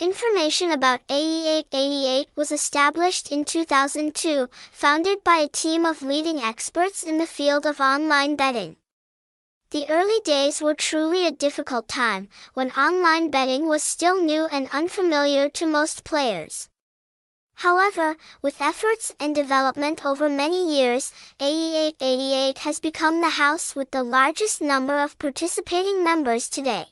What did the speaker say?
Information about AE888 was established in 2002, founded by a team of leading experts in the field of online betting. The early days were truly a difficult time, when online betting was still new and unfamiliar to most players. However, with efforts and development over many years, AE888 has become the house with the largest number of participating members today.